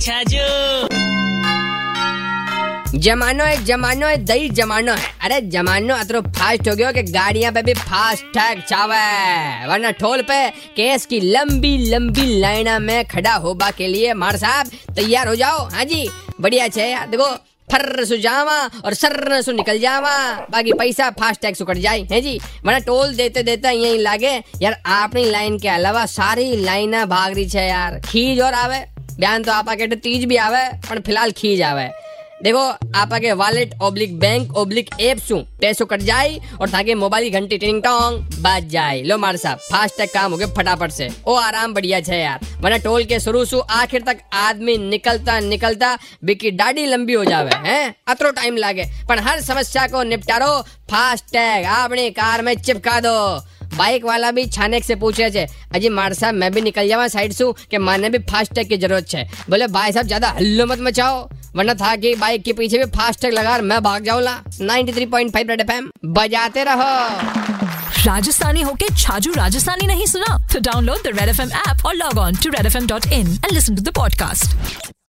अच्छा जमानो है जमानो है, दही जमानो है। अरे जमानो अतरो फास्ट हो गया कि गाड़ियाँ पे भी फास्ट टैग चावे। वरना टोल पे केस की लंबी लंबी लाइना में खड़ा होबा के लिए मार साहब, तैयार हो जाओ। हाँ जी, बढ़िया छे देखो फर्र सु जावा और सर्र सु निकल जावा। बाकी पैसा फास्ट टैग कट जाए। है जी, वरना टोल देते देते यही लागे। यार अपनी लाइन के अलावा सारी लाइना भाग रही छे यार। खीज और आवे। बयान तो आपा कहते तीज भी आवे पर फ़िलहाल खीज आवे। देखो, आपा के wallet oblique bank oblique app सु पैसो कट जाए और ताकि मोबाइल की घंटी टिंग टोंग बाज जाए लो मार साहब फास्ट टैग काम हो गए फटाफट से। ओ, आराम बढ़िया छे यार। वरना टोल के शुरू सु आखिर तक आदमी निकलता निकलता बिकी डाडी लंबी हो जावे, हैं? अतरो टाइम लागे। पर हर समस्या को निपटारो फास्ट टैग अपनी कार में चिपका दो। बाइक वाला भी छाने से पूछ रहे थे अजी मार साहब, मैं भी निकल जावा साइड से कि माने भी फास्ट टैग की ज़रूरत है बोले, भाई साहब, ज़्यादा हल्लो मत मचाओ, वरना था कि बाइक के पीछे भी फास्ट टैग लगा मैं भाग जाऊँगा 93.5 रेड एफएम, बजाते रहो। राजस्थानी होके छाजू राजस्थानी नहीं सुना? तो download the Red F M app और log on to Red F M dot in and listen to the podcast